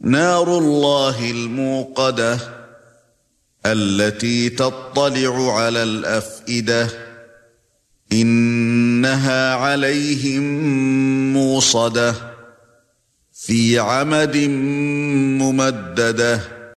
نار الله الموقدة التي تطلع على الأفئدة إنها عليهم موصدة في عمد ممددة